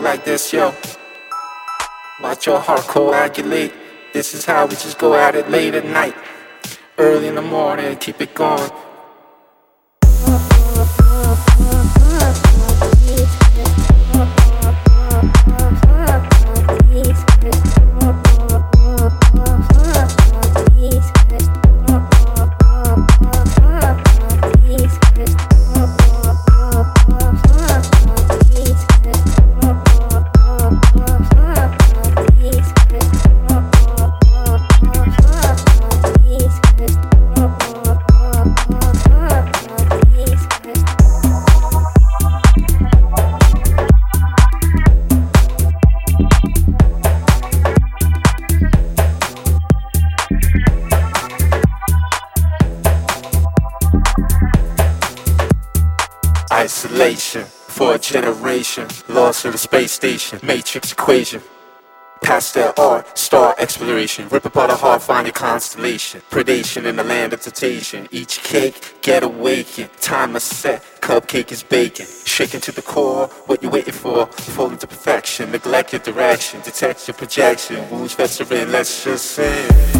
like this, yo. Watch your heart coagulate. This is how we just go at it late at night. Early in the morning, keep it going. Matrix equation. Pastel art, star exploration, rip apart a heart, find a constellation. Predation in the land of temptation. Each cake, get awakened. Time is set, cupcake is baking. Shaking to the core, what you waiting for? Fall into perfection, neglect your direction, detect your projection. Wounds festering, let's just sing.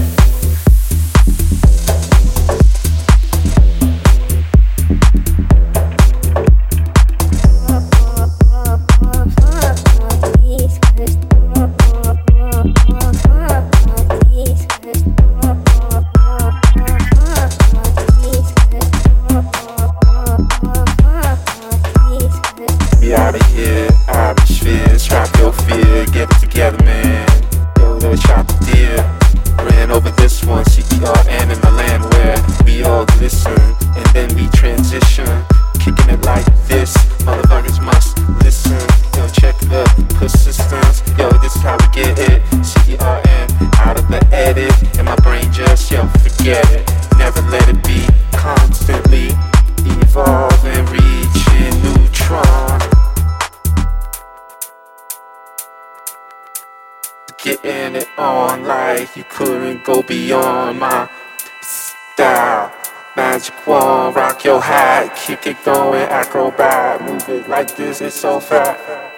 Keep it going, acrobat, move it like this, it's so fat.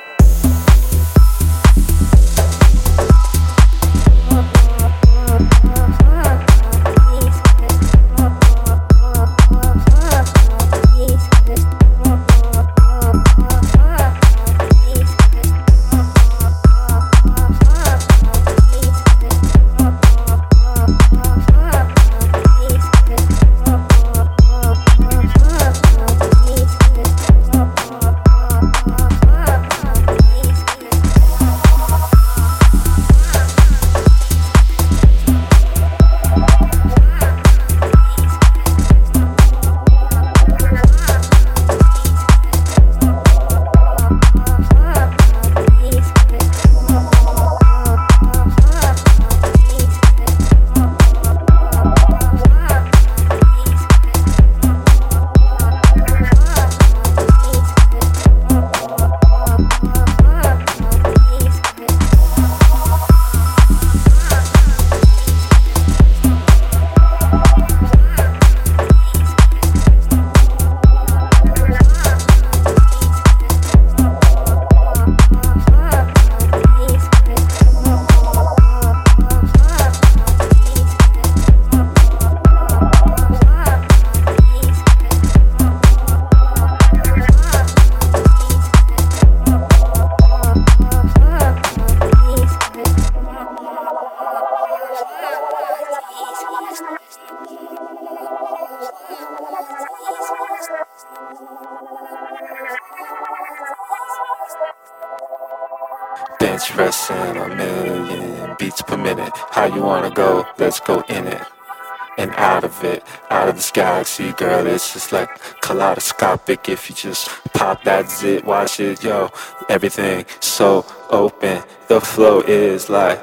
It's just like kaleidoscopic. If you just pop that zit, watch it, yo. Everything so open. The flow is like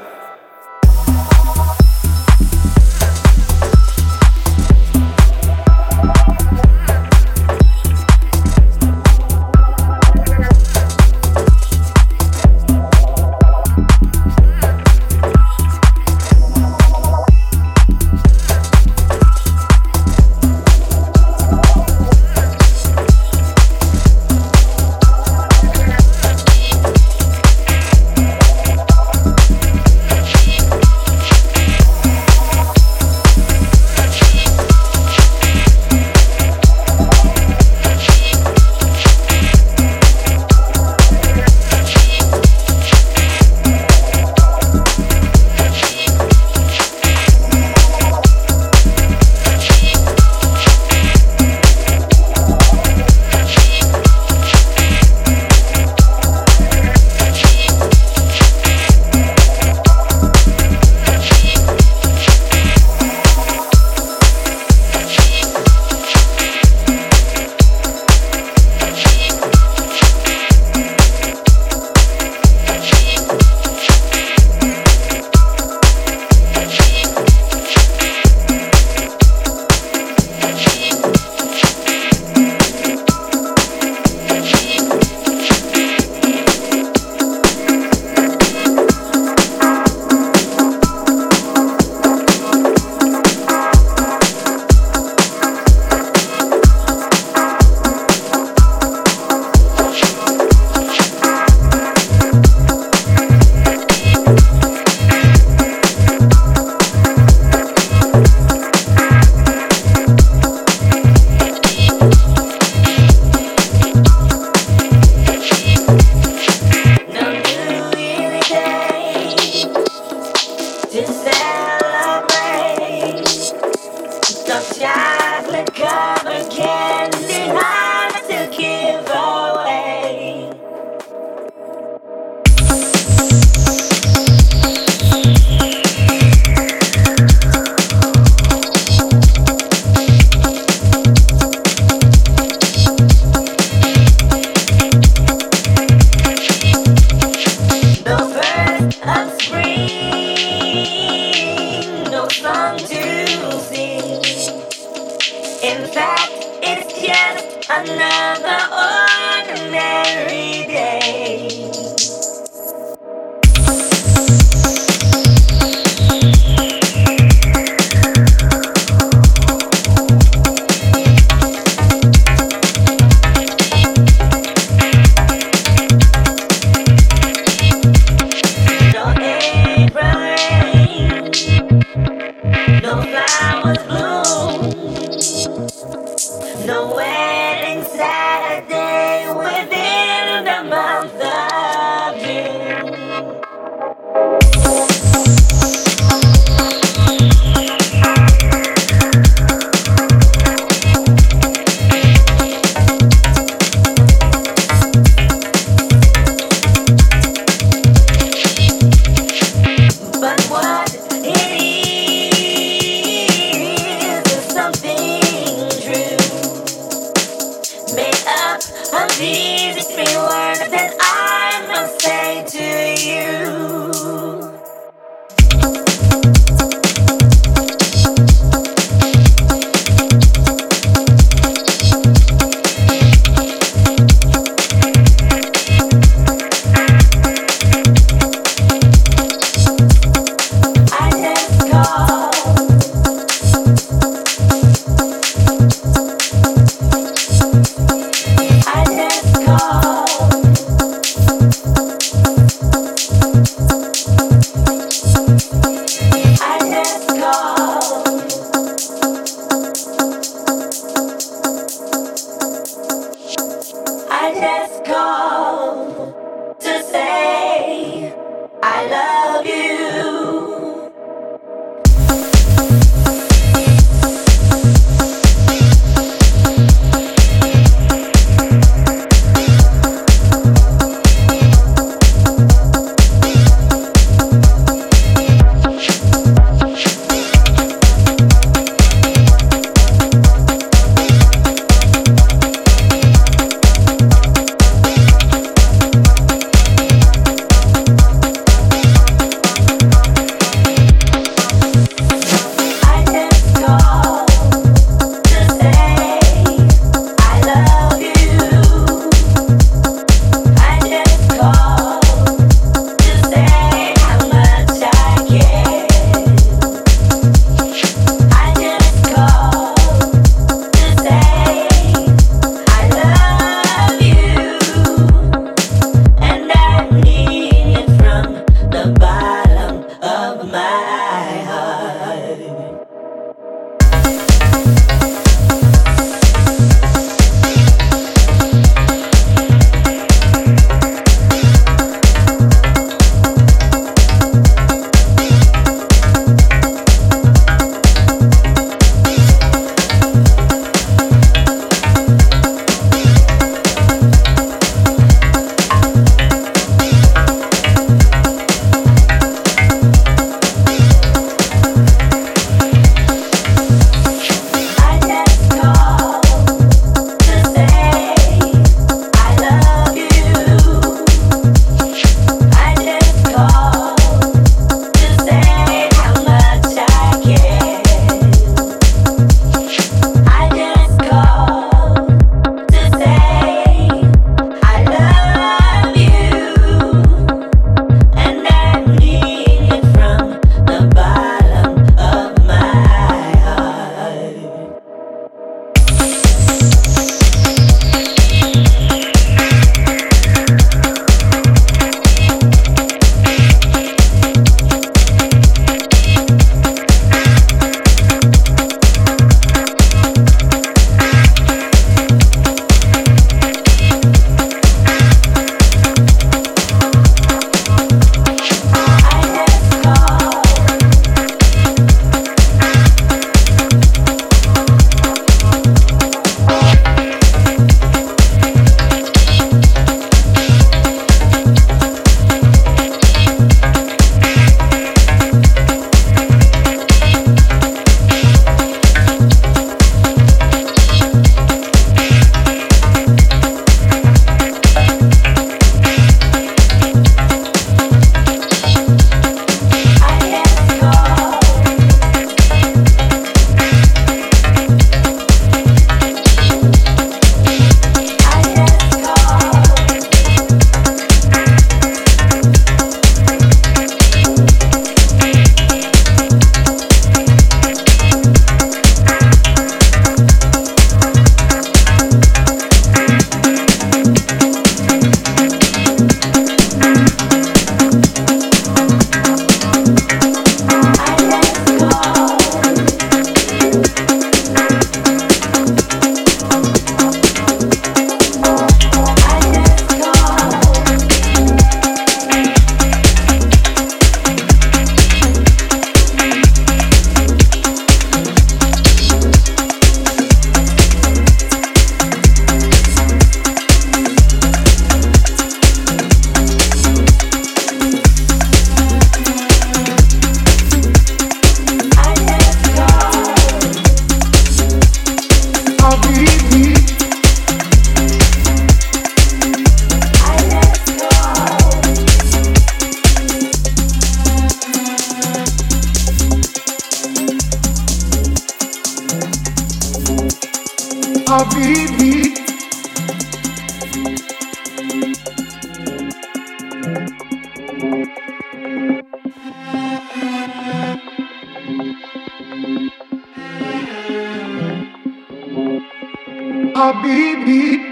Habibi.